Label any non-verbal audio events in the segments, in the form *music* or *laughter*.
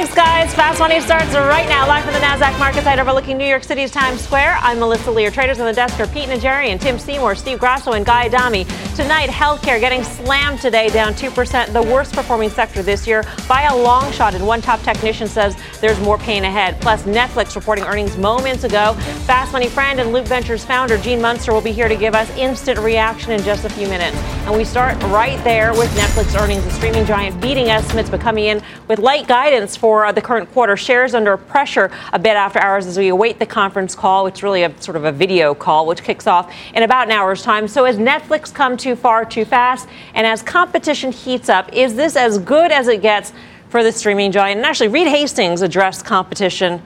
Thanks, guys. Fast Money starts right now, live from the NASDAQ market site overlooking New York City's Times Square. I'm Melissa Lee. Traders on the desk are Pete Najarian Tim Seymour, Steve Grasso, and Guy Adami. Tonight, healthcare getting slammed today, down 2%, the worst performing sector this year by a long shot. And one top technician says there's more pain ahead. Plus, Netflix reporting earnings moments ago. Fast Money friend and Loop Ventures founder Gene Munster will be here to give us instant reaction in just a few minutes. And we start right there with Netflix earnings. The streaming giant beating estimates, but coming in with light guidance for uh, the current quarter. Shares under pressure a bit after hours as we await the conference call, which is really a sort of a video call, which kicks off in about an hour's time. So as Netflix come too far too fast, and as competition heats up, is this as good as it gets for the streaming giant? And actually, Reed Hastings addressed competition.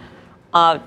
Uh,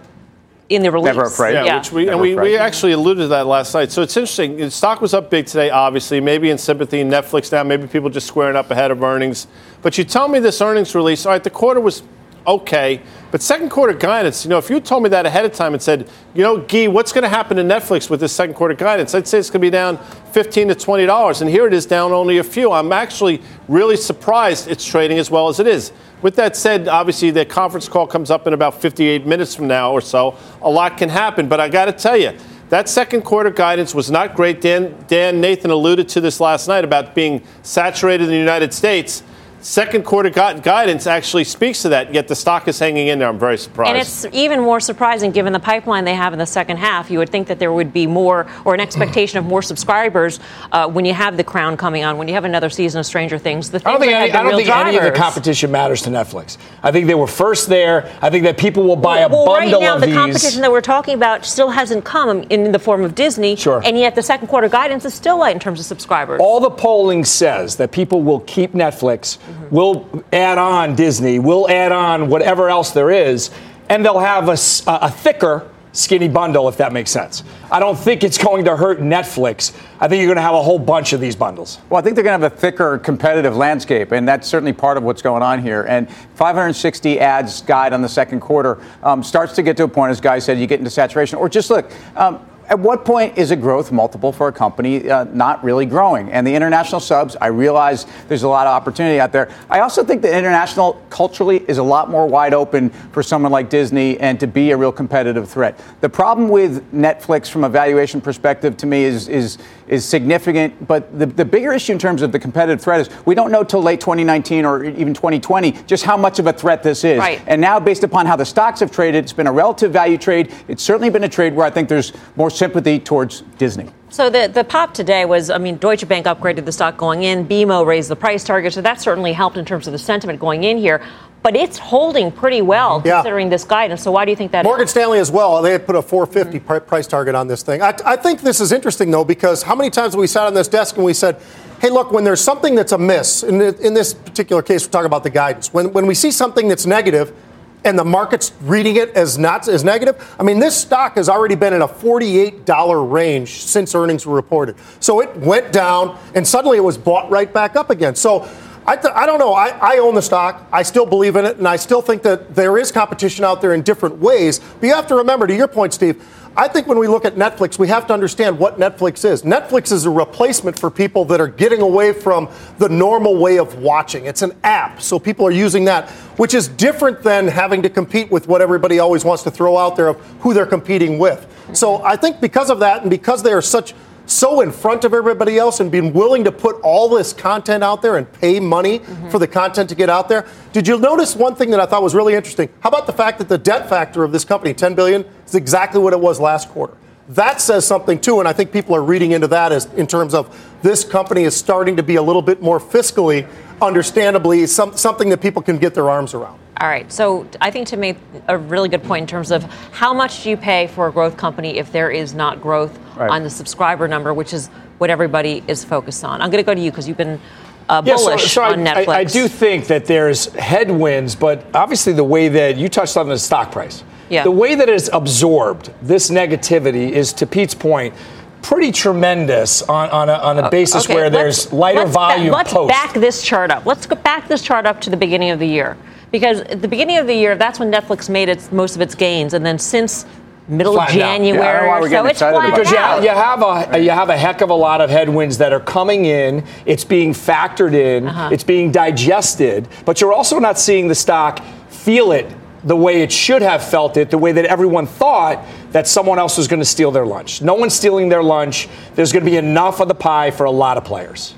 in the release. Never afraid. Yeah, Yeah. which we, and we, afraid. we actually alluded to that last night. So it's interesting. The stock was up big today, obviously, maybe in sympathy. Netflix down, maybe people just squaring up ahead of earnings. But you tell me this earnings release, all right, the quarter was okay, but second quarter guidance, you know, if you told me that ahead of time and said, you know, Gee, what's going to happen to Netflix with this second quarter guidance? I'd say it's going to be down 15 to 20 dollars, and here it is down only a few. I'm actually really surprised it's trading as well as it is. With that said, obviously the conference call comes up in about 58 minutes from now or so. A lot can happen, but I got to tell you, that second quarter guidance was not great. Dan, Dan Nathan alluded to this last night about being saturated in the United States. Second quarter gu- guidance actually speaks to that, yet the stock is hanging in there. I'm very surprised. And it's even more surprising given the pipeline they have in the second half. You would think that there would be more or an expectation of more subscribers uh, when you have The Crown coming on, when you have another season of Stranger Things. The I don't think, any, I don't think any of the competition matters to Netflix. I think they were first there. I think that people will buy a well, right now, of the these. competition that we're talking about still hasn't come in the form of Disney. Sure. And yet the second quarter guidance is still light in terms of subscribers. All the polling says that people will keep Netflix, Mm-hmm. Will add on Disney, We'll add on whatever else there is, and they'll have a thicker skinny bundle, if that makes sense. I don't think it's going to hurt Netflix. I think you're going to have a whole bunch of these bundles. Well, I think they're going to have a thicker competitive landscape, and that's certainly part of what's going on here. And 560 ads guide on the second quarter um, starts to get to a point, as Guy said, you get into saturation. Or just look, um, at what point is a growth multiple for a company uh, not really growing? And the international subs, I realize there's a lot of opportunity out there. I also think that international culturally is a lot more wide open for someone like Disney and to be a real competitive threat. The problem with Netflix from a valuation perspective to me is is is significant, but the, the bigger issue in terms of the competitive threat is we don't know till late 2019 or even 2020 just how much of a threat this is. Right. And now, based upon how the stocks have traded, it's been a relative value trade. It's certainly been a trade where I think there's more sympathy towards Disney. So the, the pop today was, I mean, Deutsche Bank upgraded the stock going in, BMO raised the price target, so that certainly helped in terms of the sentiment going in here. But it's holding pretty well Yeah. considering this guidance. So why do you think that? Morgan Stanley as well. They had put a 450 pri- price target on this thing. I, I think this is interesting though because how many times have we sat on this desk and we said, "Hey, look, when there's something that's amiss, in, th- in this particular case, we're talking about the guidance. When when we see something that's negative." And the market's reading it as not as negative. I mean, this stock has already been in a $48 range since earnings were reported. So it went down, and suddenly it was bought right back up again. So I, th- I don't know. I, I own the stock. I still believe in it, and I still think that there is competition out there in different ways. But you have to remember, to your point, Steve, I think when we look at Netflix, we have to understand what Netflix is. Netflix is a replacement for people that are getting away from the normal way of watching. It's an app, so people are using that, which is different than having to compete with what everybody always wants to throw out there of who they're competing with. So I think because of that, and because they are such so in front of everybody else and being willing to put all this content out there and pay money mm-hmm. for the content to get out there. Did you notice one thing that I thought was really interesting? How about the fact that the debt factor of this company, 10 billion, is exactly what it was last quarter? That says something too, and I think people are reading into that as in terms of this company is starting to be a little bit more fiscally, understandably, some, something that people can get their arms around. All right. So I think to make a really good point in terms of how much do you pay for a growth company if there is not growth Right. on the subscriber number, which is what everybody is focused on. I'm going to go to you because you've been uh, Yeah, so- bullish so, I- on Netflix. I, I do think that there's headwinds, but obviously the way that you touched on the stock price, Yeah. the way that it's absorbed this negativity is, to Pete's point, pretty tremendous on, on a, on a basis Okay, where there's lighter let's ba- volume let's post. back this chart up. Let's go back this chart up to the beginning of the year. Because at the beginning of the year, that's when Netflix made its most of its gains. And then since middle of Flattened. January, Yeah, I don't know why or we're so it's excited about flattened because you, out. you have a you have a heck of a lot of headwinds that are coming in. It's being factored in. Uh-huh. It's being digested, but you're also not seeing the stock feel it the way it should have felt it, the way that everyone thought that someone else was going to steal their lunch. No one's stealing their lunch. There's going to be enough of the pie for a lot of players.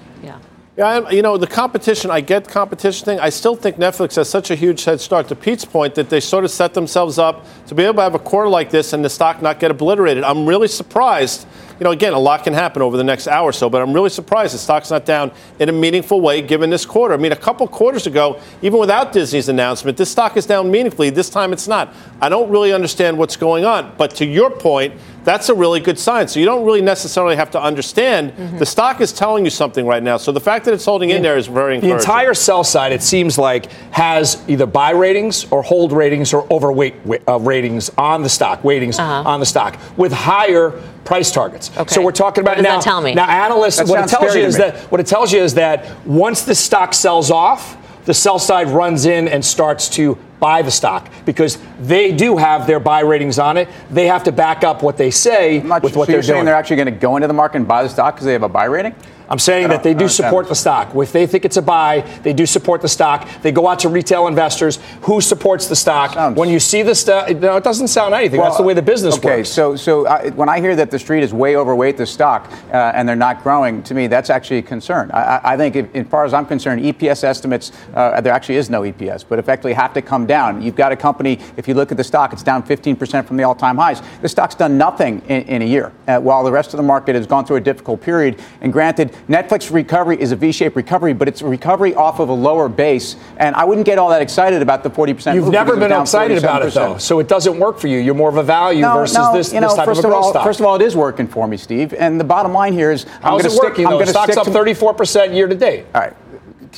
Yeah. You know, the competition, I get competition thing. I still think Netflix has such a huge head start. To Pete's point, that they sort of set themselves up to be able to have a quarter like this and the stock not get obliterated. I'm really surprised you know, again, a lot can happen over the next hour or so, but I'm really surprised the stock's not down in a meaningful way given this quarter. I mean, a couple quarters ago, even without Disney's announcement, this stock is down meaningfully. This time it's not. I don't really understand what's going on. But to your point, that's a really good sign. So you don't really necessarily have to understand. Mm-hmm. The stock is telling you something right now. So the fact that it's holding the, in there is very encouraging. The entire sell side, it seems like, has either buy ratings or hold ratings or overweight uh, ratings on the stock, weightings uh-huh. on the stock, with higher price targets. Okay. So we're talking about what now. That tell me? Now, analysts, that what it tells you is that what it tells you is that once the stock sells off, the sell side runs in and starts to buy the stock because they do have their buy ratings on it. They have to back up what they say with what so they're saying doing. They're actually going to go into the market and buy the stock because they have a buy rating. I'm saying that they do support the stock. If they think it's a buy, they do support the stock. They go out to retail investors. Who supports the stock? Sounds when you see the stock, no, it doesn't sound anything. Well, That's the way the business okay, works. Okay, so so I, when I hear that the street is way overweight the stock uh, and they're not growing, to me that's actually a concern. I, I think, if, as far as I'm concerned, EPS estimates uh, there actually is no EPS, but effectively have to come down. You've got a company. If you look at the stock, it's down 15% from the all-time highs. The stock's done nothing in, in a year, uh, while the rest of the market has gone through a difficult period. And granted, Netflix recovery is a V-shaped recovery, but it's a recovery off of a lower base. And I wouldn't get all that excited about the 40%. You've never been excited about it, though. So it doesn't work for you. You're more of a value no, versus no, this, you know, this type first of a of all, stock. First of all, it is working for me, Steve. And the bottom line here is I'm going to stick. Working, I'm going Stock's up 34% year to date. All right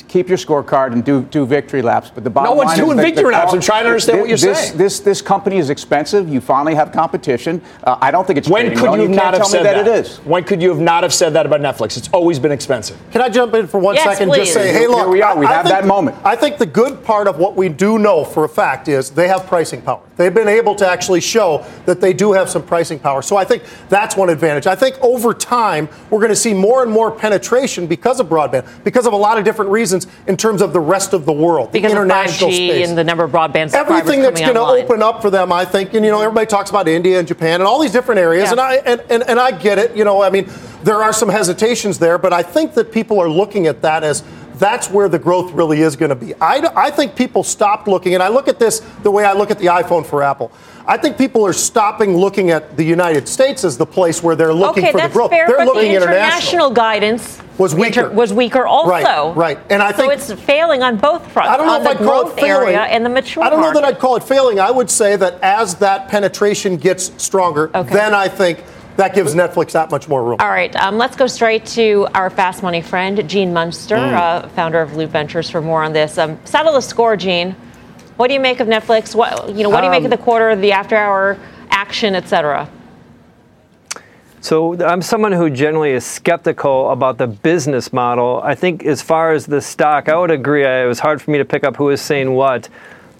keep your scorecard and do do victory laps. But the bottom line no one's line doing is victory the, laps. I'm trying to understand this, what you're this, saying. This this company is expensive. You finally have competition. Uh, I don't think it's when could you, you not have said that, that, it is. When could you have not have said that about Netflix? It's always been expensive. Can I jump in for one yes, second? Please. Just say, hey, look, here we are. We I have think, that moment. I think the good part of what we do know for a fact is they have pricing power. They've been able to actually show that they do have some pricing power. So I think that's one advantage. I think over time we're going to see more and more penetration because of broadband, because of a lot of different reasons in terms of the rest of the world, because the international of 5G space, and the number of broadband everything that's going to open up for them. I think, and you know, everybody talks about India and Japan and all these different areas, yeah. and I and, and, and I get it. You know, I mean, there are some hesitations there, but I think that people are looking at that as that's where the growth really is going to be. I, I think people stopped looking, and I look at this the way I look at the iPhone for Apple. I think people are stopping looking at the United States as the place where they're looking okay, for the growth. Fair, they're but looking the international guidance was weaker. Inter- was weaker also. Right, right. And I think so. It's failing on both fronts. I don't know if I'd call it failing. and the mature. I don't know market. that I'd call it failing. I would say that as that penetration gets stronger, okay. then I think that gives Netflix that much more room. All right, um, let's go straight to our fast money friend, Gene Munster, mm. uh, founder of Loop Ventures, for more on this. Um, settle the score, Gene. What do you make of Netflix? What you know? What do you make of the um, quarter, the after-hour action, etc.? So I'm someone who generally is skeptical about the business model. I think as far as the stock, I would agree. It was hard for me to pick up who is saying what,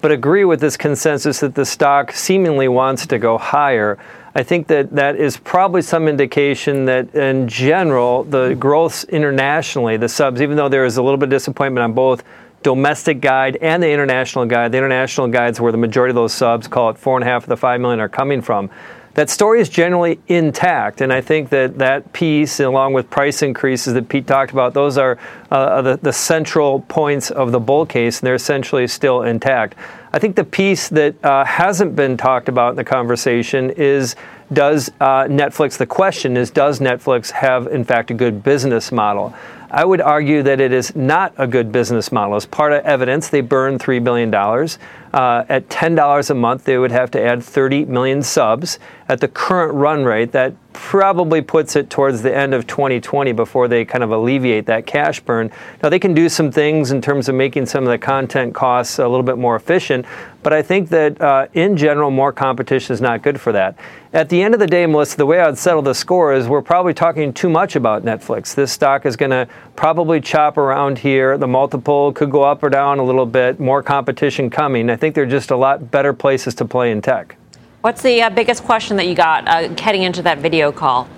but agree with this consensus that the stock seemingly wants to go higher. I think that that is probably some indication that in general, the growth internationally, the subs, even though there is a little bit of disappointment on both domestic guide and the international guide, the international guides where the majority of those subs, call it four and a half of the five million, are coming from that story is generally intact. And I think that that piece, along with price increases that Pete talked about, those are uh, the, the central points of the bull case, and they're essentially still intact. I think the piece that uh, hasn't been talked about in the conversation is does uh, Netflix, the question is, does Netflix have, in fact, a good business model? I would argue that it is not a good business model. As part of evidence, they burn $3 billion. Uh, at $10 a month, they would have to add 30 million subs. At the current run rate, that probably puts it towards the end of 2020 before they kind of alleviate that cash burn. Now, they can do some things in terms of making some of the content costs a little bit more efficient, but I think that uh, in general, more competition is not good for that. At the end of the day, Melissa, the way I'd settle the score is we're probably talking too much about Netflix. This stock is going to probably chop around here. The multiple could go up or down a little bit, more competition coming. I think there are just a lot better places to play in tech. What's the uh, biggest question that you got uh, heading into that video call?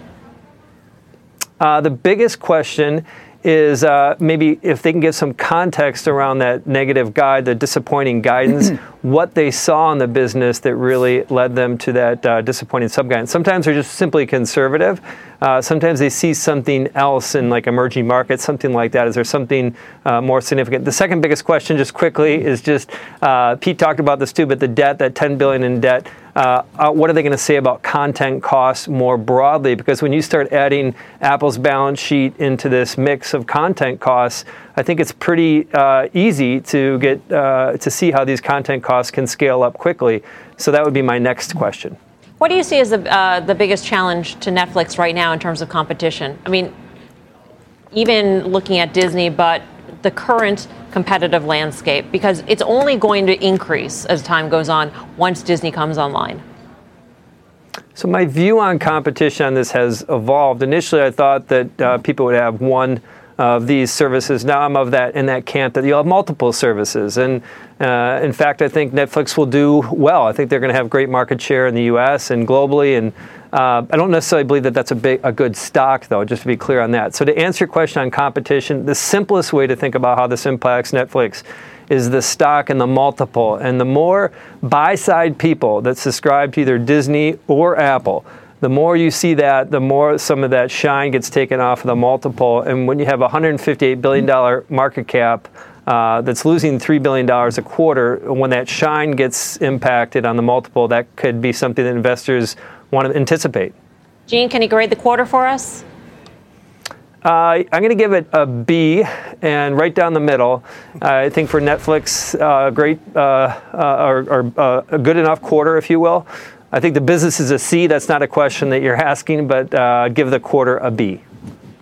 Uh, the biggest question is uh, maybe if they can give some context around that negative guide, the disappointing guidance, *clears throat* what they saw in the business that really led them to that uh, disappointing subguidance. Sometimes they're just simply conservative. Uh, sometimes they see something else in like emerging markets, something like that. Is there something uh, more significant? The second biggest question, just quickly, is just uh, Pete talked about this too, but the debt, that 10 billion in debt. Uh, uh, what are they going to say about content costs more broadly? Because when you start adding Apple's balance sheet into this mix of content costs, I think it's pretty uh, easy to get uh, to see how these content costs can scale up quickly. So that would be my next question. What do you see as the, uh, the biggest challenge to Netflix right now in terms of competition? I mean, even looking at Disney, but the current competitive landscape, because it's only going to increase as time goes on once Disney comes online. So my view on competition on this has evolved. Initially, I thought that uh, people would have one of these services. Now I'm of that in that camp that you'll have multiple services. And uh, in fact, I think Netflix will do well. I think they're going to have great market share in the U.S. and globally. And uh, I don't necessarily believe that that's a big, a good stock, though. Just to be clear on that. So to answer your question on competition, the simplest way to think about how this impacts Netflix is the stock and the multiple. And the more buy side people that subscribe to either Disney or Apple the more you see that, the more some of that shine gets taken off of the multiple. And when you have a $158 billion market cap uh, that's losing $3 billion a quarter, when that shine gets impacted on the multiple, that could be something that investors want to anticipate. Gene, can you grade the quarter for us? Uh, I'm going to give it a B, and right down the middle. Uh, I think for Netflix, uh, great uh, uh, or, or uh, a good enough quarter, if you will. I think the business is a C. That's not a question that you're asking, but uh, give the quarter a B.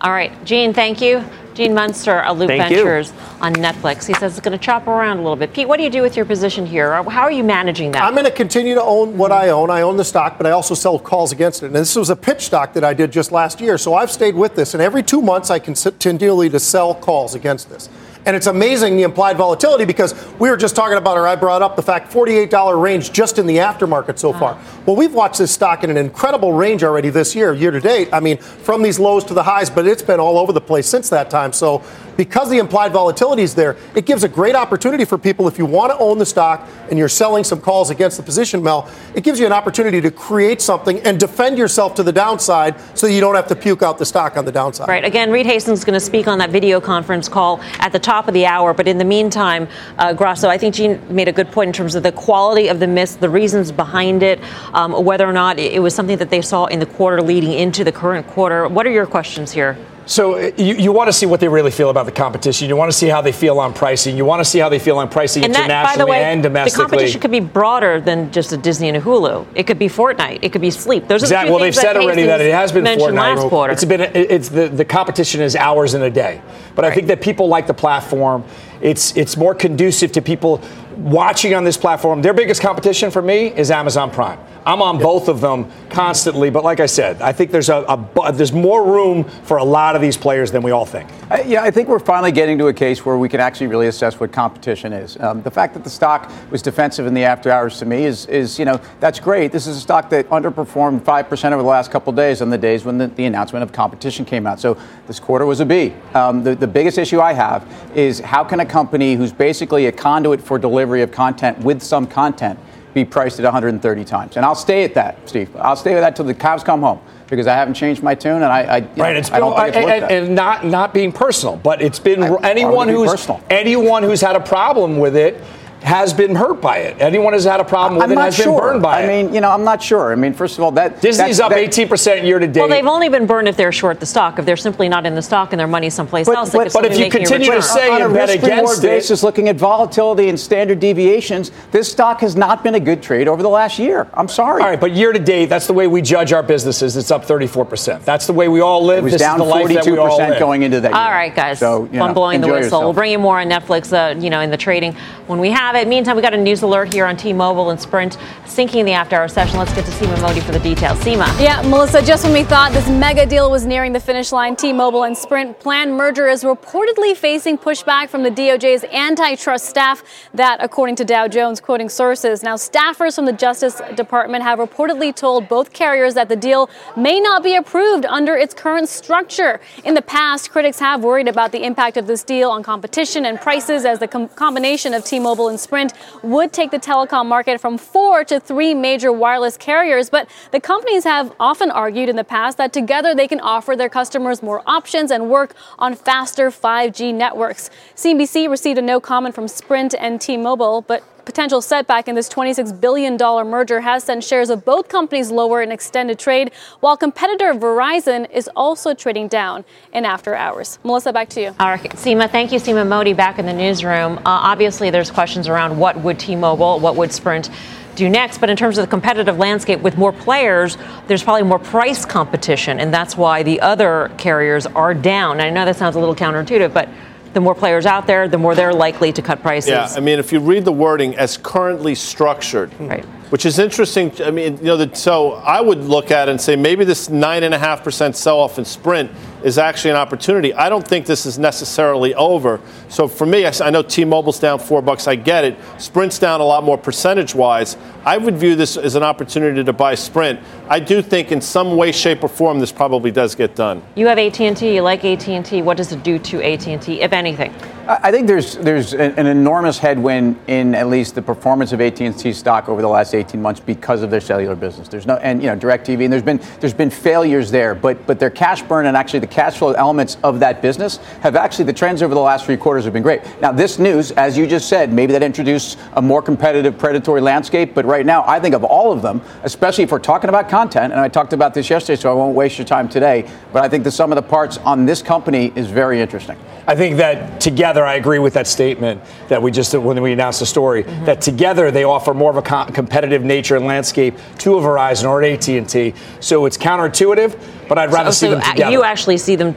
All right, Gene, thank you. Gene Munster, of Loop Thank Ventures you. on Netflix. He says it's going to chop around a little bit. Pete, what do you do with your position here? How are you managing that? I'm going to continue to own what I own. I own the stock, but I also sell calls against it. And this was a pitch stock that I did just last year. So I've stayed with this. And every two months, I continually to sell calls against this. And it's amazing the implied volatility because we were just talking about, or I brought up the fact $48 range just in the aftermarket so far. Ah. Well, we've watched this stock in an incredible range already this year, year to date. I mean, from these lows to the highs, but it's been all over the place since that time. So because the implied volatility is there, it gives a great opportunity for people if you want to own the stock and you're selling some calls against the position, Mel, it gives you an opportunity to create something and defend yourself to the downside so you don't have to puke out the stock on the downside. Right. Again, Reed Hastings is going to speak on that video conference call at the top of the hour. But in the meantime, uh, Grasso, I think Gene made a good point in terms of the quality of the miss, the reasons behind it, um, whether or not it was something that they saw in the quarter leading into the current quarter. What are your questions here? So uh, you, you want to see what they really feel about the competition. You want to see how they feel on pricing. You want to see how they feel on pricing and internationally that, by the way, and domestically. The competition could be broader than just a Disney and a Hulu. It could be Fortnite. It could be Sleep. Those are exactly. the well, they've said already that it has been Fortnite. Last quarter. It's been it's the the competition is hours in a day, but right. I think that people like the platform. It's it's more conducive to people watching on this platform. Their biggest competition for me is Amazon Prime. I'm on both of them constantly, but like I said, I think there's a, a there's more room for a lot of these players than we all think. Uh, yeah, I think we're finally getting to a case where we can actually really assess what competition is. Um, the fact that the stock was defensive in the after hours to me is is you know that's great. This is a stock that underperformed five percent over the last couple days on the days when the, the, announcement of competition came out. So this quarter was a B. Um, the, the biggest issue I have is how can a company who's basically a conduit for delivery of content with some content be priced at 130 times. And I'll stay at that, Steve. I'll stay with that till the Cavs come home because I haven't changed my tune, and I, I right. It's I don't think it's and, and, not not being personal, but it's been anyone who's personal. anyone who's had a problem with it has been hurt by it. Anyone has had a problem with I'm it has sure. been burned by I it. I mean, you know, I'm not sure. I mean, first of all, that Disney's up that, 18% year to date. Well, they've only been burned if they're short the stock. If they're simply not in the stock and their money's someplace but, else, but, but if you continue to say on a risk against reward it, basis, looking at volatility and standard deviations, this stock has not been a good trade over the last year. I'm sorry. All right, but year to date, that's the way we judge our businesses. It's up 34%. That's the way we all live. It was this down is the life 42% that we all live. going into that. All year. right, guys. So, you know, I'm blowing the whistle. Yourself. We'll bring you more on Netflix, uh, you know, in the trading when we have it. Have it. Meantime, we got a news alert here on T-Mobile and Sprint sinking the after-hour session. Let's get to Seema Modi for the details. Seema. Yeah, Melissa, just when we thought this mega deal was nearing the finish line, T-Mobile and Sprint planned merger is reportedly facing pushback from the DOJ's antitrust staff. That, according to Dow Jones, quoting sources. Now, staffers from the Justice Department have reportedly told both carriers that the deal may not be approved under its current structure. In the past, critics have worried about the impact of this deal on competition and prices as the com- combination of T-Mobile and Sprint would take the telecom market from four to three major wireless carriers. But the companies have often argued in the past that together they can offer their customers more options and work on faster 5G networks. CNBC received a no comment from Sprint and T-Mobile, but potential setback in this $26 billion merger has sent shares of both companies lower in extended trade, while competitor Verizon is also trading down in after hours. Melissa, back to you. All right, Seema, thank you, Seema Modi, back in the newsroom. Uh, obviously, there's questions around what would T-Mobile, what would Sprint do next. But in terms of the competitive landscape, with more players, there's probably more price competition, and that's why the other carriers are down. I know that sounds a little counterintuitive, but the more players out there, the more they're likely to cut prices. Yeah, I mean, if you read the wording as currently structured, right. which is interesting. I mean, you know, the, so I would look at it and say maybe this nine and a half percent sell-off in Sprint is actually an opportunity. I don't think this is necessarily over. So for me, I, I know T-Mobile's down four bucks. I get it. Sprint's down a lot more percentage-wise. I would view this as an opportunity to buy Sprint. I do think in some way, shape, or form this probably does get done. You have AT&T. You like AT&T. What does it do to AT&T, if anything? I think there's there's an enormous headwind in at least the performance of AT&T stock over the last 18 months because of their cellular business. There's no and you know DirecTV and there's been there's been failures there, but but their cash burn and actually the cash flow elements of that business have actually the trends over the last three quarters have been great. Now this news, as you just said, maybe that introduced a more competitive predatory landscape, but right now I think of all of them, especially if we're talking about content, and I talked about this yesterday, so I won't waste your time today, but I think the sum of the parts on this company is very interesting. I think that together, I agree with that statement that we just when we announced the story. Mm-hmm. That together they offer more of a co- competitive nature and landscape to a Verizon or an AT and T. So it's counterintuitive, but I'd rather so, see so them together. You actually see them.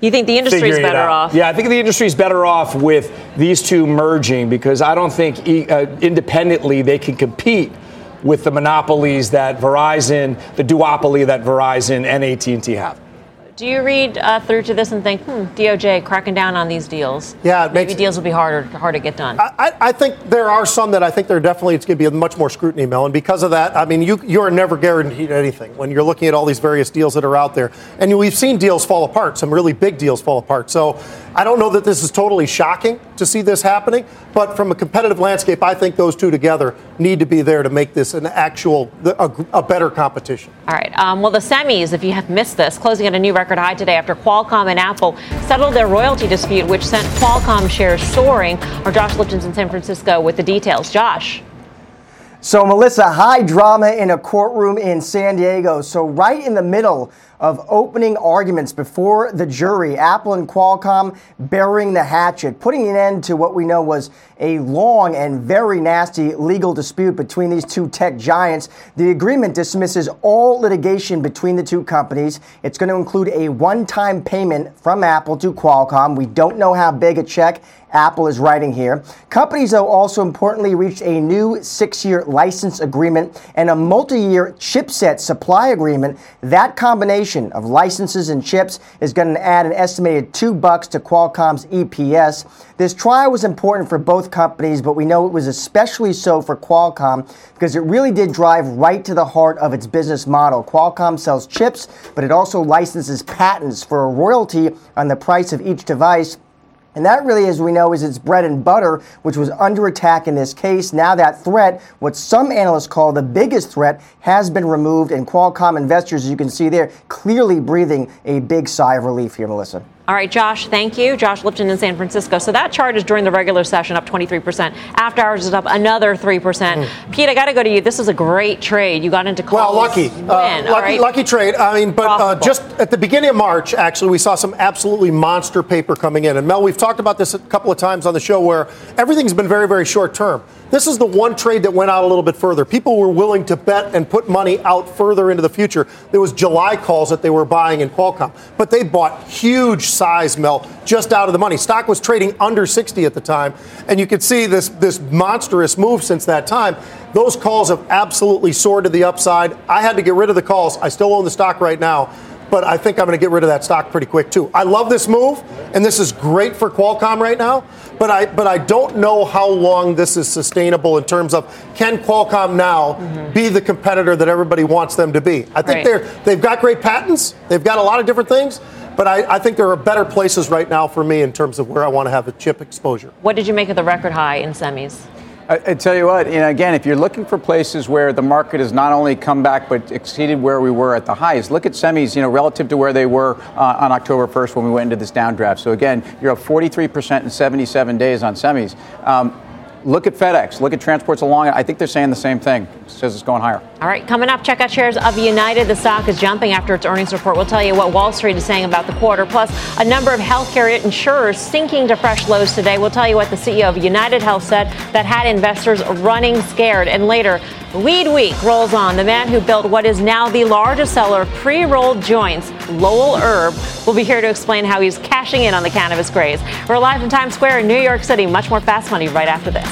You think the industry is better off? Yeah, I think the industry is better off with these two merging because I don't think uh, independently they can compete with the monopolies that Verizon, the duopoly that Verizon and AT&T have. Do you read uh, through to this and think, hmm, DOJ cracking down on these deals? Yeah, maybe makes, deals will be harder hard to get done. I, I think there are some that I think there definitely it's going to be much more scrutiny, Mel, and because of that, I mean, you you are never guaranteed anything when you're looking at all these various deals that are out there, and we've seen deals fall apart, some really big deals fall apart. So I don't know that this is totally shocking to see this happening, but from a competitive landscape, I think those two together need to be there to make this an actual a, a better competition. All right. Um, well, the semis, if you have missed this, closing at a new record record high today after Qualcomm and Apple settled their royalty dispute, which sent Qualcomm shares soaring. Our Josh Lipton's in San Francisco with the details. Josh. So, Melissa, high drama in a courtroom in San Diego. So, right in the middle of opening arguments before the jury, Apple and Qualcomm burying the hatchet, putting an end to what we know was a long and very nasty legal dispute between these two tech giants. The agreement dismisses all litigation between the two companies. It's going to include a one time payment from Apple to Qualcomm. We don't know how big a check Apple is writing here. Companies, though, also importantly reached a new six year license agreement and a multi year chipset supply agreement. That combination of licenses and chips is going to add an estimated two bucks to Qualcomm's EPS. This trial was important for both companies, but we know it was especially so for Qualcomm because it really did drive right to the heart of its business model. Qualcomm sells chips, but it also licenses patents for a royalty on the price of each device. And that really, as we know, is its bread and butter, which was under attack in this case. Now that threat, what some analysts call the biggest threat, has been removed, and Qualcomm investors, as you can see there, clearly breathing a big sigh of relief here, Melissa. All right, Josh, thank you. Josh Lipton in San Francisco. So that chart is during the regular session up 23%. After hours is up another 3%. Mm. Pete, I got to go to you. This is a great trade. You got into calls. Well, lucky. Uh, lucky, right? lucky trade. I mean, but uh, just at the beginning of March, actually, we saw some absolutely monster paper coming in. And Mel, we've talked about this a couple of times on the show where everything's been very, very short term. This is the one trade that went out a little bit further. People were willing to bet and put money out further into the future. There was July calls that they were buying in Qualcomm, but they bought huge size, Mel, just out of the money. Stock was trading under 60 at the time, and you could see this this monstrous move since that time. Those calls have absolutely soared to the upside. I had to get rid of the calls. I still own the stock right now but I think I'm going to get rid of that stock pretty quick too. I love this move, and this is great for Qualcomm right now. But I but I don't know how long this is sustainable in terms of can Qualcomm now mm-hmm. be the competitor that everybody wants them to be. I think right. they're they've got great patents. They've got a lot of different things. But I, I, think there are better places right now for me in terms of where I want to have a chip exposure. What did you make of the record high in semis? I, I, tell you what, you know, again, if you're looking for places where the market has not only come back but exceeded where we were at the highs, look at semis, you know, relative to where they were uh, on October 1st when we went into this downdraft. So again, you're up 43% in 77 days on semis. Um, Look at FedEx. Look at transports along. I think they're saying the same thing. It says it's going higher. All right, coming up, check out shares of United. The stock is jumping after its earnings report. We'll tell you what Wall Street is saying about the quarter. Plus, a number of healthcare insurers sinking to fresh lows today. We'll tell you what the CEO of United Health said that had investors running scared. And later, Weed Week rolls on. The man who built what is now the largest seller of pre rolled joints, Lowell Herb, will be here to explain how he's cashing in on the cannabis craze. We're live in Times Square in New York City. Much more fast money right after this.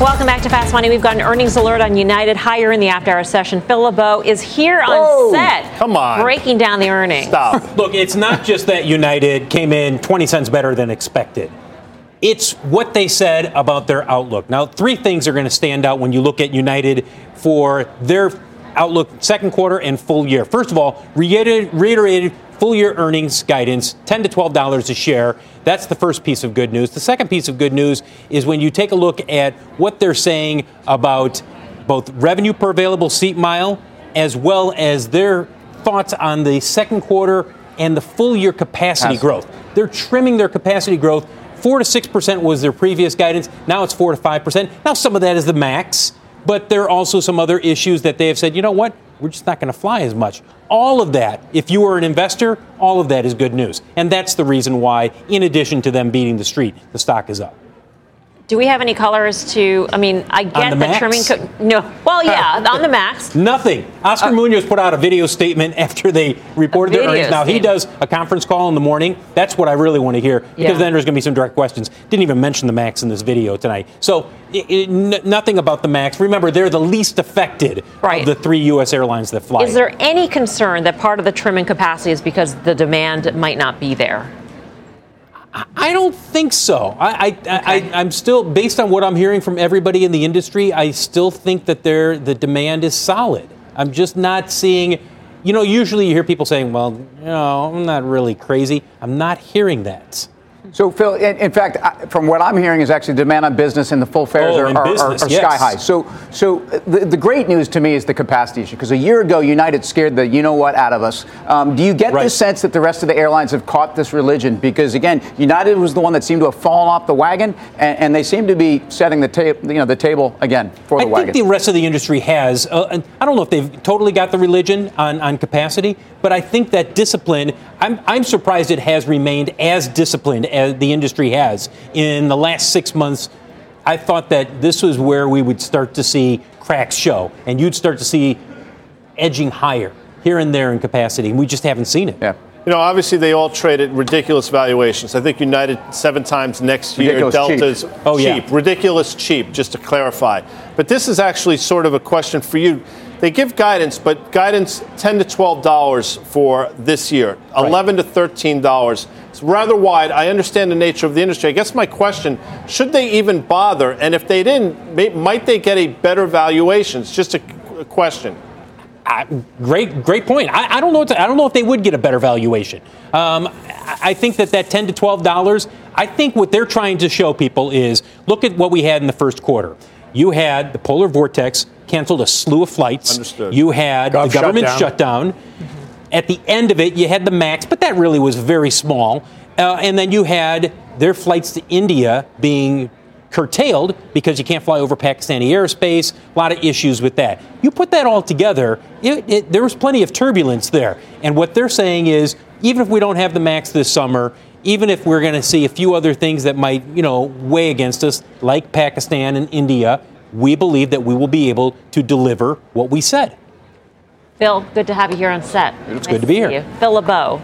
Welcome back to Fast Money. We've got an earnings alert on United higher in the after hour session. Phil LeBeau is here on Whoa, set. Come on. Breaking down the earnings. Stop. *laughs* Look, it's not just that United came in 20 cents better than expected. It's what they said about their outlook. Now, three things are going to stand out when you look at United for their outlook second quarter and full year. First of all, reiterated, reiterated full year earnings guidance, 10 to $12 a share. That's the first piece of good news. The second piece of good news is when you take a look at what they're saying about both revenue per available seat mile as well as their thoughts on the second quarter and the full year capacity growth. They're trimming their capacity growth. 4 to 6% was their previous guidance. Now it's 4 to 5%. Now some of that is the max, but there are also some other issues that they have said, you know what? we're just not going to fly as much. All of that, if you are an investor, all of that is good news. And that's the reason why, in addition to them beating the street, the stock is up. Do we have any colors to? I mean, I get the, the trimming. Co- no, well, yeah, on the max. *laughs* Nothing. Oscar uh, Munoz put out a video statement *laughs* after they reported their earnings. Now he does a conference call in the morning. That's what I really want to hear because yeah. then there's going to be some direct questions. Didn't even mention the max in this video tonight. So it, it, n- nothing about the max. Remember, they're the least affected right. of the three U.S. airlines that fly. Is there any concern that part of the trimming capacity is because the demand might not be there? I don't think so. I, I, okay. I, am still, based on what I'm hearing from everybody in the industry, I still think that the demand is solid. I'm just not seeing, you know, usually you hear people saying, well, you know, I'm not really crazy. I'm not hearing that. So, Phil, in, in, fact, from what I'm hearing is actually demand on business and the full fares oh, are, are, business, are, are yes. sky high. So, so the, the, great news to me is the capacity issue because a year ago United scared the you know what out of us. Um, do you get right. the sense that the rest of the airlines have caught this religion? Because again, United was the one that seemed to have fallen off the wagon, and, and they seem to be setting the table, you know, the table again for the I wagon. I think the rest of the industry has. Uh, I don't know if they've totally got the religion on, on capacity, but I think that discipline. I'm, I'm surprised it has remained as disciplined as the industry has. In the last six months, I thought that this was where we would start to see cracks show, and you'd start to see edging higher here and there in capacity, and we just haven't seen it. Yeah. You know, obviously they all trade at ridiculous valuations. I think United seven times next year. Ridiculous Delta's oh, cheap. Oh, cheap. Yeah. Ridiculous cheap, just to clarify. But this is actually sort of a question for you. They give guidance, but guidance ten to twelve dollars for this year, right. eleven to thirteen dollars. It's rather wide. I understand the nature of the industry. I guess my question: Should they even bother? And if they didn't, may, might they get a better valuation? It's just a, a question. Uh, great, great point. I, I don't know. To, I don't know if they would get a better valuation. Um, I think that that ten to twelve dollars. I think what they're trying to show people is look at what we had in the first quarter. You had the polar vortex canceled a slew of flights. Understood. You had Gov the government shutdown. Mm-hmm. At the end of it, you had the MAX, but that really was very small. Uh, and then you had their flights to India being curtailed because you can't fly over Pakistani airspace. A lot of issues with that. You put that all together, it, it, there was plenty of turbulence there. And what they're saying is, even if we don't have the max this summer, even if we're going to see a few other things that might, you know, weigh against us, like Pakistan and India, we believe that we will be able to deliver what we said. Phil, good to have you here on set. It's good to be here. You. Phil LeBeau.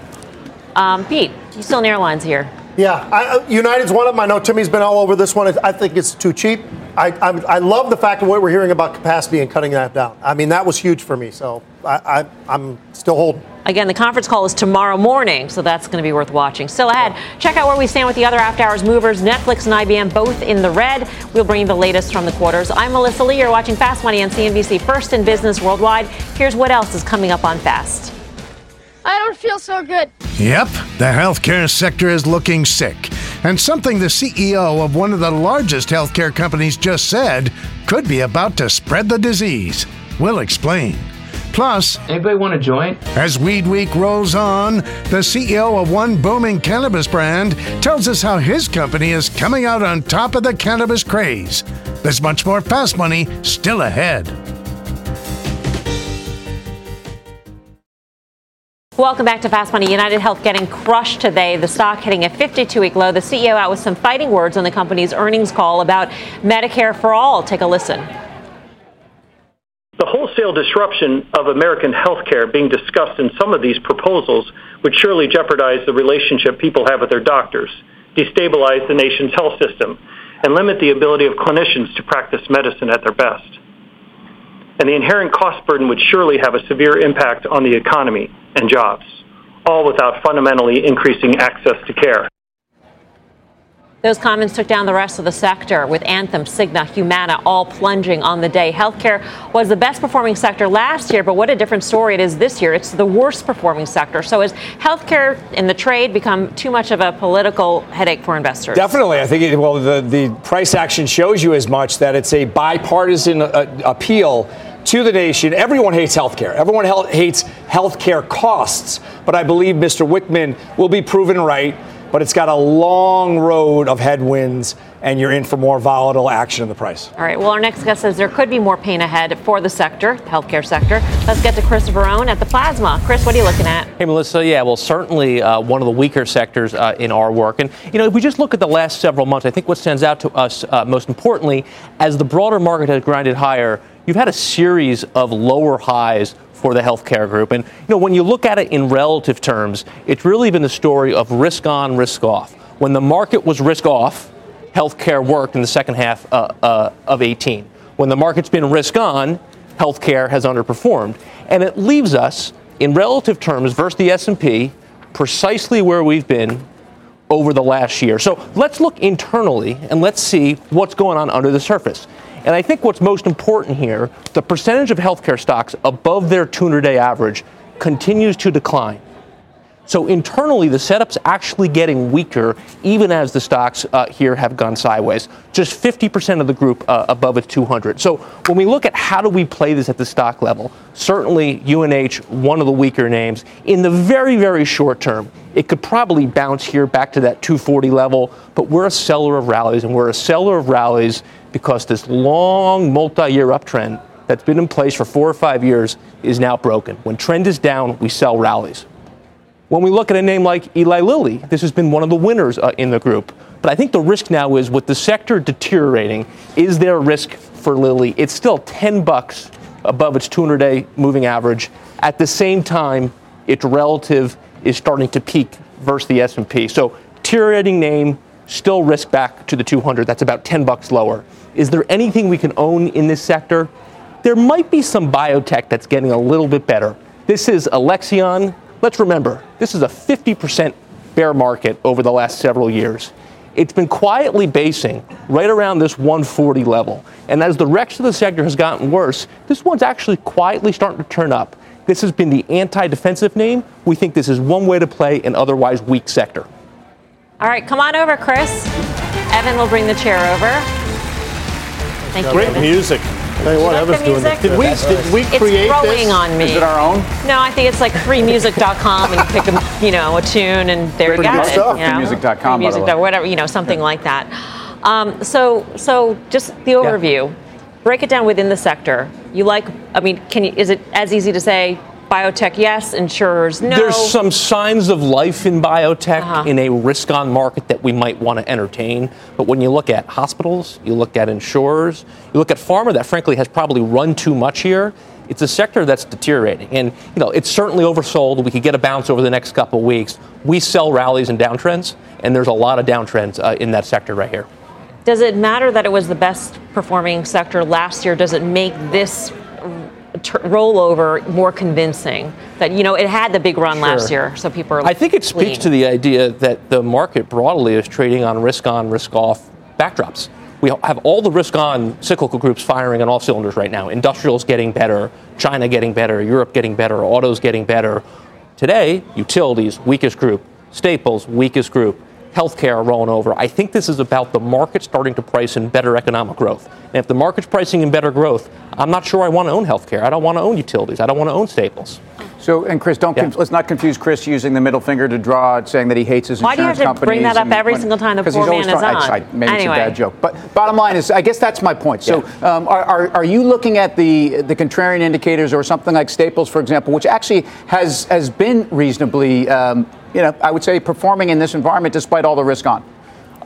Um, Pete, you still in airlines here? Yeah, I, uh, United's one of them. I know Timmy's been all over this one. I think it's too cheap. I, I, I love the fact of what we're hearing about capacity and cutting that down. I mean, that was huge for me. So I, I, I'm still holding. Again, the conference call is tomorrow morning, so that's going to be worth watching. Still ahead, check out where we stand with the other after hours movers. Netflix and IBM both in the red. We'll bring you the latest from the quarters. I'm Melissa Lee. You're watching Fast Money on CNBC, first in business worldwide. Here's what else is coming up on Fast. I don't feel so good. Yep, the healthcare sector is looking sick. And something the CEO of one of the largest healthcare companies just said could be about to spread the disease. We'll explain. Plus, anybody want to join? As Weed Week rolls on, the CEO of one booming cannabis brand tells us how his company is coming out on top of the cannabis craze. There's much more fast money still ahead. Welcome back to Fast Money. United Health getting crushed today. The stock hitting a 52 week low. The CEO out with some fighting words on the company's earnings call about Medicare for all. Take a listen. The wholesale disruption of American healthcare being discussed in some of these proposals would surely jeopardize the relationship people have with their doctors, destabilize the nation's health system, and limit the ability of clinicians to practice medicine at their best and the inherent cost burden would surely have a severe impact on the economy and jobs, all without fundamentally increasing access to care. Those comments took down the rest of the sector, with Anthem, Cigna, Humana all plunging on the day. Healthcare was the best performing sector last year, but what a different story it is this year. It's the worst performing sector. So, has healthcare in the trade become too much of a political headache for investors? Definitely. I think, it, well, the, the price action shows you as much that it's a bipartisan uh, appeal to the nation. Everyone hates healthcare. Everyone hates healthcare costs. But I believe Mr. Wichmann will be proven right but it's got a long road of headwinds, and you're in for more volatile action in the price. All right. Well, our next guest says there could be more pain ahead for the sector, the healthcare sector. Let's get to Chris Verrone at the Plasma. Chris, what are you looking at? Hey, Melissa. Yeah, well, certainly uh, one of the weaker sectors uh, in our work. And, you know, if we just look at the last several months, I think what stands out to us uh, most importantly, as the broader market has grinded higher, you've had a series of lower highs for the healthcare group. And you know, when you look at it in relative terms, it's really been the story of risk on, risk off. When the market was risk off, healthcare worked in the second half uh, uh, of 18. When the market's been risk on, healthcare has underperformed, and it leaves us in relative terms versus the S&P precisely where we've been over the last year. So let's look internally and let's see what's going on under the surface. And I think what's most important here, the percentage of healthcare stocks above their 200 day average continues to decline. So internally, the setup's actually getting weaker, even as the stocks uh, here have gone sideways. Just 50% of the group uh, above its 200. So when we look at how do we play this at the stock level, certainly UNH, one of the weaker names. In the very, very short term, it could probably bounce here back to that 240 level, but we're a seller of rallies, and we're a seller of rallies because this long multi-year uptrend that's been in place for four or five years is now broken. When trend is down, we sell rallies. When we look at a name like Eli Lilly, this has been one of the winners uh, in the group. But I think the risk now is with the sector deteriorating, is there a risk for Lilly? It's still 10 bucks above its 200-day moving average. At the same time, its relative is starting to peak versus the S&P. So deteriorating name, still risk back to the 200. That's about 10 bucks lower. Is there anything we can own in this sector? There might be some biotech that's getting a little bit better. This is Alexion. Let's remember, this is a 50% bear market over the last several years. It's been quietly basing right around this 140 level. And as the rest of the sector has gotten worse, this one's actually quietly starting to turn up. This has been the anti defensive name. We think this is one way to play an otherwise weak sector. All right, come on over, Chris. Evan will bring the chair over. Thank Great you, Great music. Tell you what, Evan's doing music? Did we, did we create it's growing this? on me. Is it our own? No, I think it's like freemusic.com and you pick a, you know, a tune and there you Pretty go. good stuff. You know, Freemusic.com, by the way. whatever, you know, something like that. Um, so, so just the overview. Break it down within the sector. You like? I mean, can you? Is it as easy to say biotech, yes, insurers, no. There's some signs of life in biotech in a risk on market that we might want to entertain. But when you look at hospitals, you look at insurers, you look at pharma that frankly has probably run too much here. It's a sector that's deteriorating. And you know, it's certainly oversold. We could get a bounce over the next couple of weeks. We sell rallies and downtrends, and there's a lot of downtrends uh, in that sector right here. Does it matter that it was the best performing sector last year? Does it make this t- rollover more convincing? That you know it had the big run last year, so people are. I think it speaks to the idea that the market broadly is trading on risk on, risk off backdrops. We have all the risk on cyclical groups firing on all cylinders right now. Industrials getting better, China getting better, Europe getting better, autos getting better. Today, utilities, weakest group, staples, weakest group, healthcare rolling over. I think this is about the market starting to price in better economic growth. And if the market's pricing in better growth, I'm not sure I want to own healthcare. I don't want to own utilities. I don't want to own staples. So, and Chris, don't conf- let's not confuse Chris using the middle finger to draw, saying that he hates his Why do you insurance have to bring that up every when- single time the 'cause poor he's always man is trying- on? I, I, maybe Anyway. it's a bad joke, but bottom line is, I guess that's my point. So, um, are, are, are you looking at the the contrarian indicators or something like Staples, for example, which actually has has been reasonably, um, you know, I would say performing in this environment despite all the risk on?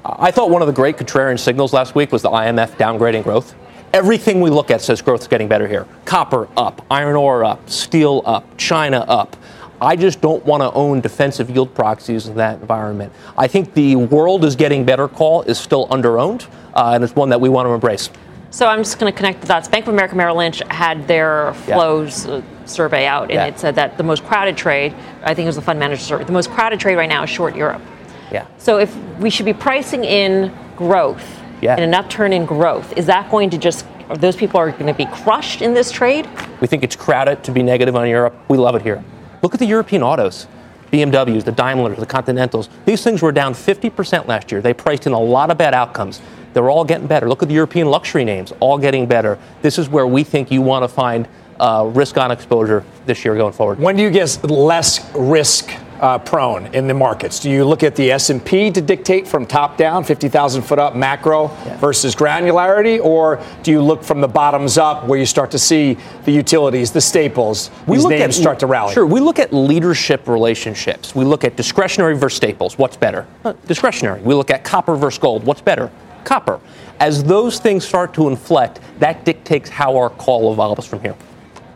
I thought one of the great contrarian signals last week was the IMF downgrading growth. Everything we look at says growth is getting better here. Copper up, iron ore up, steel up, China up. I just don't want to own defensive yield proxies in that environment. I think the world is getting better call is still underowned, uh, and it's one that we want to embrace. So I'm just going to connect the dots. Bank of America Merrill Lynch had their Yeah. flows uh, survey out, and Yeah. it said that the most crowded trade, I think it was the fund manager survey, the most crowded trade right now is short Europe. Yeah. So if we should be pricing in growth, Yeah. in an upturn in growth, is that going to just, are those people are going to be crushed in this trade? We think it's crowded to be negative on Europe. We love it here. Look at the European autos. BMWs, the Daimlers, the Continentals. These things were down 50% last year. They priced in a lot of bad outcomes. They're all getting better. Look at the European luxury names, all getting better. This is where we think you want to find uh, risk on exposure this year going forward. When do you get less risk uh, prone in the markets? Do you look at the S&P to dictate from top down, 50,000 foot up macro versus granularity, or do you look from the bottoms up where you start to see the utilities, the staples, these names start to rally? Sure, we look at leadership relationships. We look at discretionary versus staples. What's better? Uh, discretionary. We look at copper versus gold. What's better? Copper. As those things start to inflect, that dictates how our call evolves from here.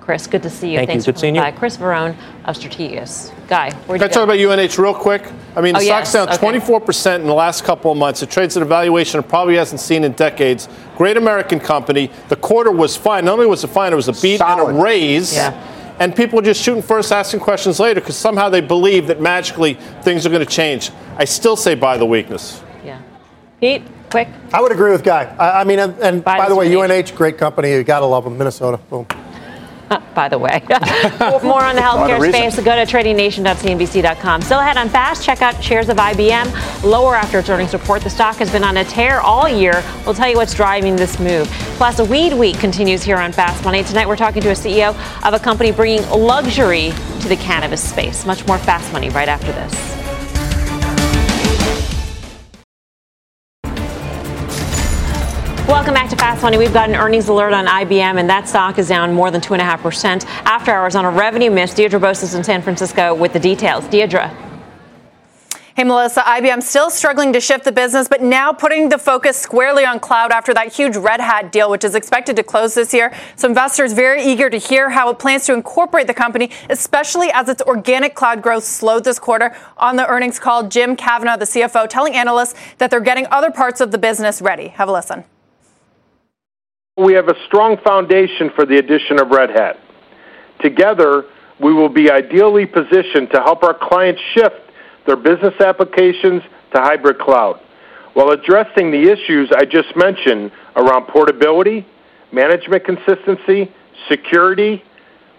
Chris, good to see you. Thank you. Thanks Good for seeing coming you. Chris Verrone of Strategas. Guy, where'd Can I talk about UNH real quick? I mean, the Oh, stock's yes. down 24% in the last couple of months. It trades at a valuation it probably hasn't seen in decades. Great American company. The quarter was fine. Not only was it fine, it was a beat and a raise. Yeah. And people are just shooting first, asking questions later because somehow they believe that magically things are going to change. I still say buy the weakness. Yeah. Pete, quick. I would agree with Guy. I, I mean, and, and by, the way, UNH, great company. You gotta love them. Minnesota. Boom. *laughs* By the way, *laughs* more on the healthcare space. Go to tradingnation.cnbc.com. Still ahead on fast. Check out shares of IBM lower after its earnings report. The stock has been on a tear all year. We'll tell you what's driving this move. Plus, weed week continues here on Fast Money. Tonight, we're talking to a CEO of a company bringing luxury to the cannabis space. Much more Fast Money right after this. Welcome back to Fast Money. We've got an earnings alert on IBM, and that stock is down more than 2.5% after hours on a revenue miss. Deirdre Bosa in San Francisco with the details. Deirdre. Hey, Melissa, IBM still struggling to shift the business, but now putting the focus squarely on cloud after that huge Red Hat deal, which is expected to close this year. So investors very eager to hear how it plans to incorporate the company, especially as its organic cloud growth slowed this quarter. On the earnings call, Jim Kavanaugh, the CFO, telling analysts that they're getting other parts of the business ready. Have a listen. We have a strong foundation for the addition of Red Hat. Together, we will be ideally positioned to help our clients shift their business applications to hybrid cloud while addressing the issues I just mentioned around portability, management consistency, security,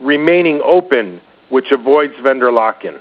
remaining open, which avoids vendor lock in.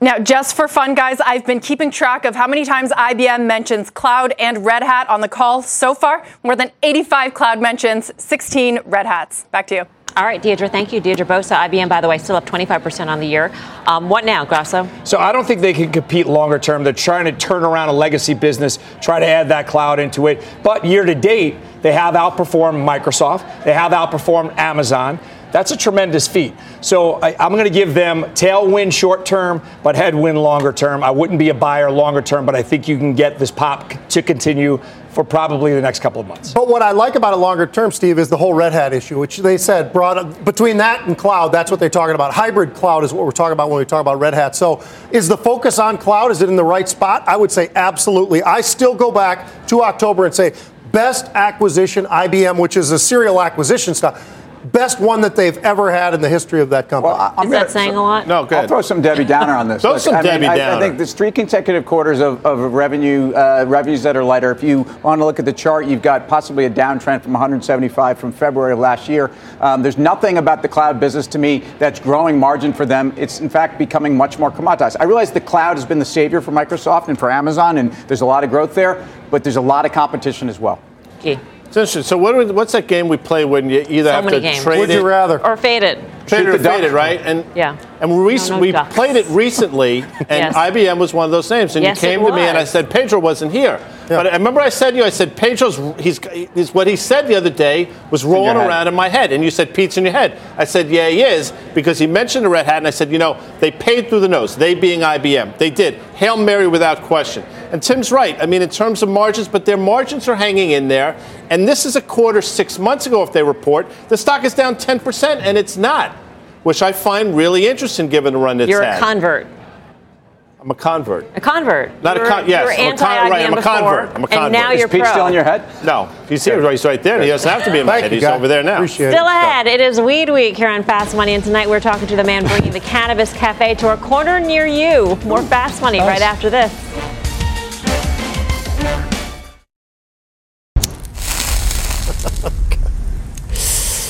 Now, just for fun, guys, I've been keeping track of how many times IBM mentions cloud and Red Hat on the call so far. More than 85 cloud mentions, 16 Red Hats. Back to you. All right, Deirdre, thank you. Deirdre Bosa, IBM, by the way, still up 25% on the year. Um, what now, Grasso? So I don't think they can compete longer term. They're trying to turn around a legacy business, try to add that cloud into it. But year to date, they have outperformed Microsoft. They have outperformed Amazon. That's a tremendous feat. So I, am going to give them tailwind short term, but headwind longer term. I wouldn't be a buyer longer term, but I think you can get this pop to continue for probably the next couple of months. But what I like about it longer term, Steve, is the whole Red Hat issue, which they said brought between that and cloud. That's what they're talking about. Hybrid cloud is what we're talking about when we talk about Red Hat. So, is the focus on cloud? Is it in the right spot? I would say absolutely. I still go back to October and say best acquisition IBM, which is a serial acquisition stuff best one that they've ever had in the history of that company. Well, Is that saying a lot? No, good. I'll throw some Debbie Downer on this. *laughs* throw Look, some I Debbie mean, Downer. I, I, think there's three consecutive quarters of, of revenue uh, revenues that are lighter. If you want to look at the chart, you've got possibly a downtrend from 175 from February of last year. Um, there's nothing about the cloud business to me that's growing margin for them. It's in fact becoming much more commoditized. I realize the cloud has been the savior for Microsoft and for Amazon, and there's a lot of growth there, but there's a lot of competition as well. Okay. It's interesting. So what we, what's that game we play when you either So have many to games. trade Would it you rather? Or faded. Trade it Shoot or fade it, right? And Yeah. and we, rec- No, no we ducks. played it recently, and *laughs* Yes. IBM was one of those names. And Yes, you came it to me and I said Pedro wasn't here. But I remember I said to you, I said Pedro's he's, he's what he said the other day was rolling head. around in my head, and you said Pete's in your head. I said yeah, he is because he mentioned the Red Hat, and I said you know they paid through the nose. They being IBM, they did hail mary without question. And Tim's right. I mean in terms of margins, but their margins are hanging in there. And this is a quarter six months ago if they report the stock is down 10 percent, and it's not which I find really interesting given the run it's You're had. a convert. I'm a convert. A convert. Not you a were, con- yes, You were I'm a con- anti-IBM right, I'm a before, convert. I'm a And now convert. you're Is Pete pro. still in your head? No, he's here. He's right there. He doesn't have to be in my Thank head. you, He's guy. over there now. Appreciate Still it. ahead, it is Weed Week here on Fast Money, and tonight we're talking to the man bringing the Cannabis Cafe to a corner near you. More Fast Money right after this.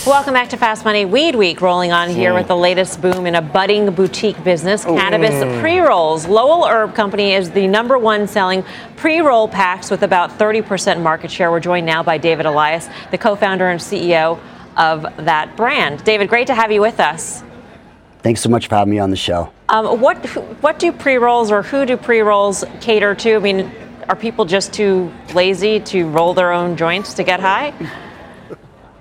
Welcome back to Fast Money Weed Week, rolling on here with the latest boom in a budding boutique business, cannabis pre rolls. Lowell Herb Company is the number one selling pre roll packs with about 30% market share. We're joined now by David Elias, the co founder and CEO of that brand. David, great to have you with us. Thanks so much for having me on the show. Um, what what do pre rolls or who do pre rolls cater to? I mean, are people just too lazy to roll their own joints to get high?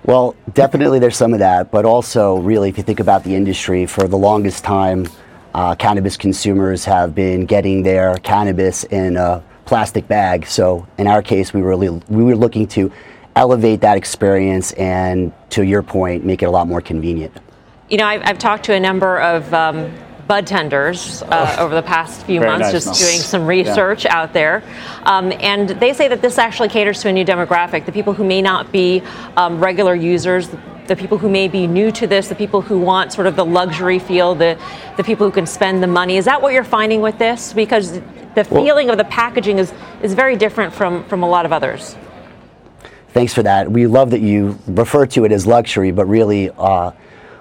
Well, definitely there's some of that, but also, really, if you think about the industry, for the longest time, uh, cannabis consumers have been getting their cannabis in a plastic bag. So, in our case, we were really, we were looking to elevate that experience and, to your point, make it a lot more convenient. You know, I've, I've talked to a number of um, bud tenders uh, over the past few Very months, nice. just doing some research out there. Um, and they say that this actually caters to a new demographic the people who may not be um, regular users. The people who may be new to this, the people who want sort of the luxury feel, the, the people who can spend the money. Is that what you're finding with this? Because the Well- feeling of the packaging is, is very different from, from a lot of others. Thanks for that. We love that you refer to it as luxury, but really, uh,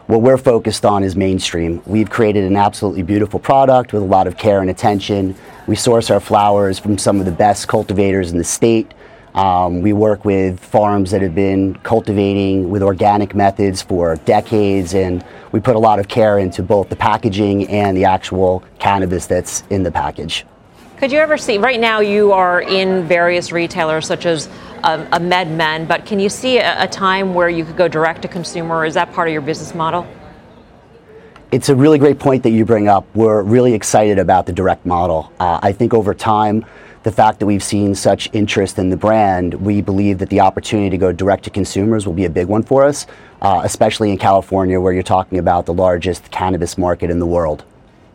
what we're focused on is mainstream. We've created an absolutely beautiful product with a lot of care and attention. We source our flowers from some of the best cultivators in the state. Um, we work with farms that have been cultivating with organic methods for decades, and we put a lot of care into both the packaging and the actual cannabis that's in the package. Could you ever see, right now you are in various retailers such as um, a MedMen, but can you see a, a time where you could go direct to consumer? Is that part of your business model? It's a really great point that you bring up. We're really excited about the direct model. Uh, I think over time, the fact that we've seen such interest in the brand, we believe that the opportunity to go direct to consumers will be a big one for us, uh, especially in California, where you're talking about the largest cannabis market in the world.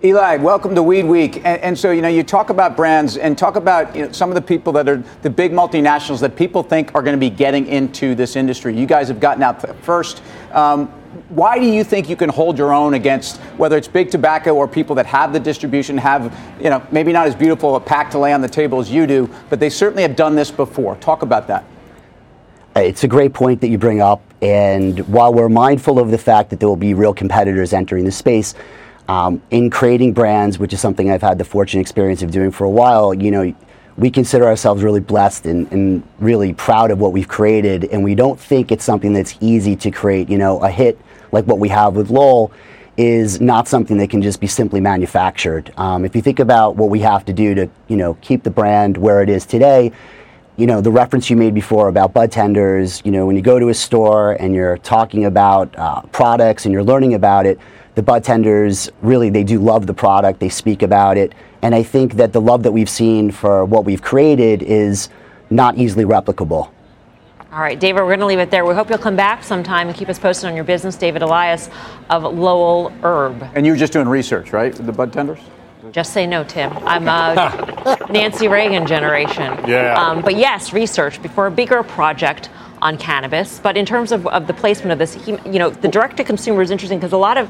Eli, welcome to Weed Week. And, and, so, you know, you talk about brands and talk about you know, some of the people that are the big multinationals that people think are going to be getting into this industry. You guys have gotten out first. Um, why do you think you can hold your own against whether it's big tobacco or people that have the distribution, have, you know, maybe not as beautiful a pack to lay on the table as you do, but they certainly have done this before? Talk about that. It's a great point that you bring up. And while we're mindful of the fact that there will be real competitors entering the space, um, in creating brands, which is something I've had the fortunate experience of doing for a while, you know, we consider ourselves really blessed and, and, really proud of what we've created. And we don't think it's something that's easy to create. You know, a hit like what we have with Lowell is not something that can just be simply manufactured. Um, if you think about what we have to do to, you know, keep the brand where it is today, you know, the reference you made before about bud tenders, you know, when you go to a store and you're talking about uh, products and you're learning about it, the bud tenders really they do love the product, they speak about it, and I think that the love that we've seen for what we've created is not easily replicable. All right, David, we're going to leave it there. We hope you'll come back sometime and keep us posted on your business. David Elias of Lowell Herb. And you were just doing research, right? The bud tenders? Just say no, Tim. I'm a *laughs* Nancy Reagan generation. Yeah. Um, but yes, research before a bigger project on cannabis. But in terms of, of the placement of this, he, you know, the direct to consumer is interesting because a lot of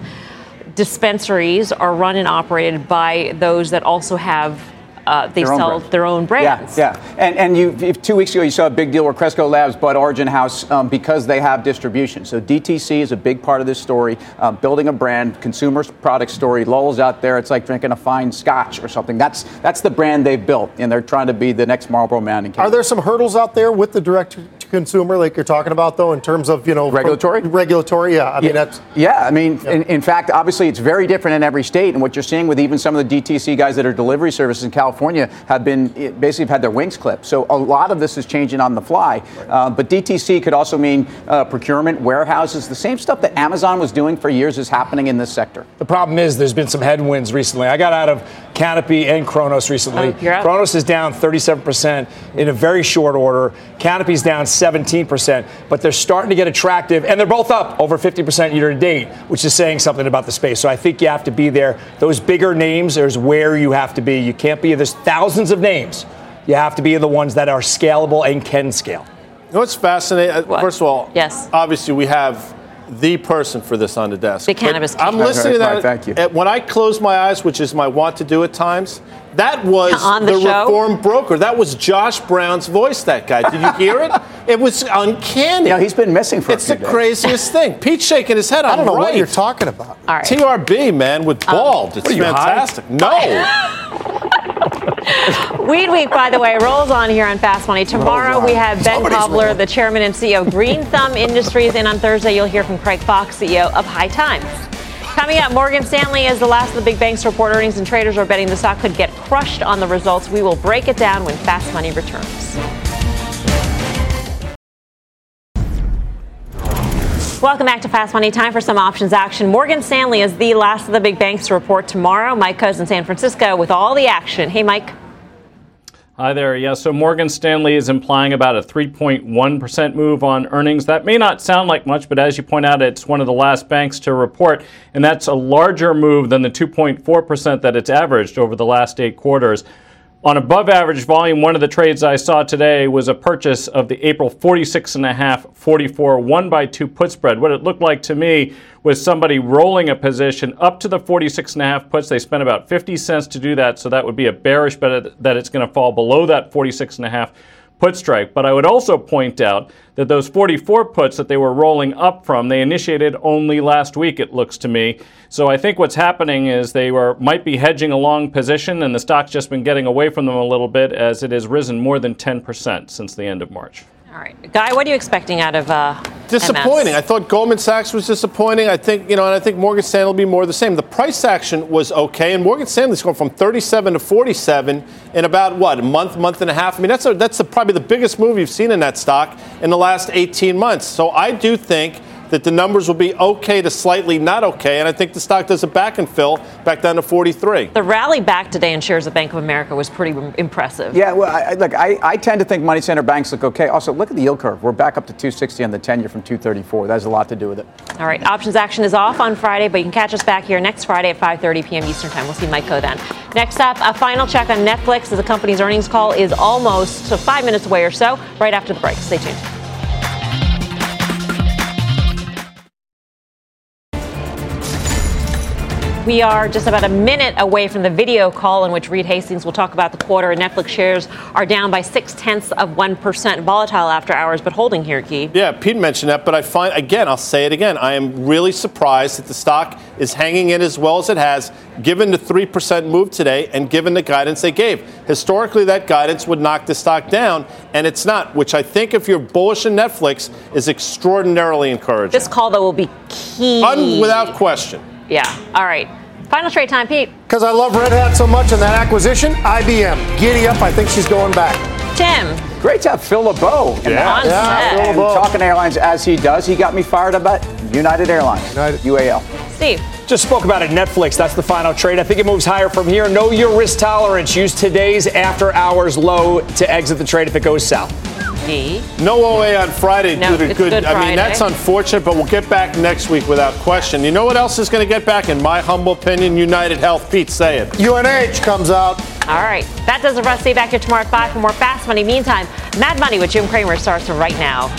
dispensaries are run and operated by those that also have uh, they Their sell brand. their own brands. Yeah, yeah. And, and you, if two weeks ago, you saw a big deal where Cresco Labs bought Origin House um, because they have distribution. So DTC is a big part of this story. Uh, building a brand, consumer product story. Lowell's out there. It's like drinking a fine scotch or something. That's that's the brand they've built, and they're trying to be the next Marlboro Man in Are there some hurdles out there with the direct to consumer, like you're talking about, though, in terms of you know Regulatory? Regulatory, yeah. I mean, yeah, that's yeah. I mean, in, in fact, obviously, it's very different in every state. And what you're seeing with even some of the DTC guys that are delivery services in California have been eh, basically have had their wings clipped. So a lot of this is changing on the fly. Uh, but DTC could also mean uh, procurement, warehouses, the same stuff that Amazon was doing for years is happening in this sector. The problem is there's been some headwinds recently. I got out of Canopy and Cronos recently. Oh. Cronos is down 37% in a very short order. Canopy's down 17%, but they're starting to get attractive, and they're both up over 50% year to date, which is saying something about the space. So I think you have to be there. Those bigger names is where you have to be. You can't be, there's thousands of names. You have to be the ones that are scalable and can scale. You know what's fascinating? Uh, First of all, yes. obviously we have the person for this on the desk. Big But cannabis I'm king. listening to Right, that. thank you. When I close my eyes, which is my want to do at times, that was On the show? reform broker. That was Josh Brown's voice. That guy. Did you hear it? It was uncanny. Yeah, he's been missing for It's a the days. craziest thing. Pete's shaking his head. I I'm don't know right. what you're talking about. All right. TRB man with oh. bald. it's are you, high? fantastic. No. *laughs* *laughs* Weed Week, by the way, rolls on here on Fast Money. Tomorrow we have Ben Somebody's rolling. the chairman and CEO of Green Thumb Industries, and on Thursday you'll hear from Craig Fox, CEO of High Times. Coming up, Morgan Stanley is the last of the big banks to report earnings, and traders are betting the stock could get crushed on the results. We will break it down when Fast Money returns. Welcome back to Fast Money. Time for some options action. Morgan Stanley is the last of the big banks to report tomorrow. Mike in San Francisco with all the action. Hey, Mike. Hi there. Yeah, so Morgan Stanley is implying about a 3.1% move on earnings. That may not sound like much, but as you point out, it's one of the last banks to report, and that's a larger move than the 2.4% that it's averaged over the last eight quarters. On above average volume, one of the trades I saw today was a purchase of the April 46.5 44 1 by 2 put spread. What it looked like to me was somebody rolling a position up to the 46.5 puts. They spent about 50 cents to do that, so that would be a bearish bet that it's going to fall below that 46.5 put strike. But I would also point out that those 44 puts that they were rolling up from, they initiated only last week, it looks to me. So I think what's happening is they were might be hedging a long position, and the stock's just been getting away from them a little bit as it has risen more than 10% since the end of March. All right, Guy, what are you expecting out of uh, Disappointing. MS? I thought Goldman Sachs was disappointing. I think, you know, and I think Morgan Stanley will be more the same. The price action was okay, and Morgan Stanley's going from 37 to 47 in about what, a month, month and a half. I mean, that's a, that's a, probably the biggest move you've seen in that stock in the last 18 months. So I do think that the numbers will be okay to slightly not okay, and I think the stock does a back and fill back down to 43. The rally back today in shares of Bank of America was pretty impressive. Yeah, well, I, I- look, I, I tend to think money center banks look okay. Also, look at the yield curve. We're back up to 260 on the 10 year from 234. That has a lot to do with it. All right, options action is off on Friday, but you can catch us back here next Friday at 5:30 p.m. Eastern Time. We'll see Mike Khouw then. Next up, a final check on Netflix as the company's earnings call is almost so five minutes away or so. Right after the break. Stay tuned. We are just about a minute away from the video call in which Reed Hastings will talk about the quarter. And Netflix shares are down by six tenths of 1%, volatile after hours, but holding here, Key. Yeah, Pete mentioned that, but I find, again, I'll say it again, I am really surprised that the stock is hanging in as well as it has, given the 3% move today and given the guidance they gave. Historically, that guidance would knock the stock down, and it's not, which I think, if you're bullish in Netflix, is extraordinarily encouraging. This call, though, will be key. Un- without question. Yeah. All right. Final trade time, Pete. Because I love Red Hat so much and that acquisition, IBM. Giddy up. I think she's going back. Tim. Great to have Phil LeBeau in Yeah. house. Yeah, Phil And LeBeau. talking airlines as he does, he got me fired up about United Airlines, United. UAL. Steve. Just spoke about it. Netflix. That's the final trade. I think it moves higher from here. Know your risk tolerance. Use today's after hours low to exit the trade if it goes south. D. No OA on Friday No, due to it's good. Good I mean, Friday. that's unfortunate, but we'll get back next week without question. You know what else is going to get back, in my humble opinion? United Health. Pete, say it. UNH comes out. All right. That does it for us. Stay back here tomorrow at 5 for more Fast Money. Meantime, Mad Money with Jim Cramer starts right now.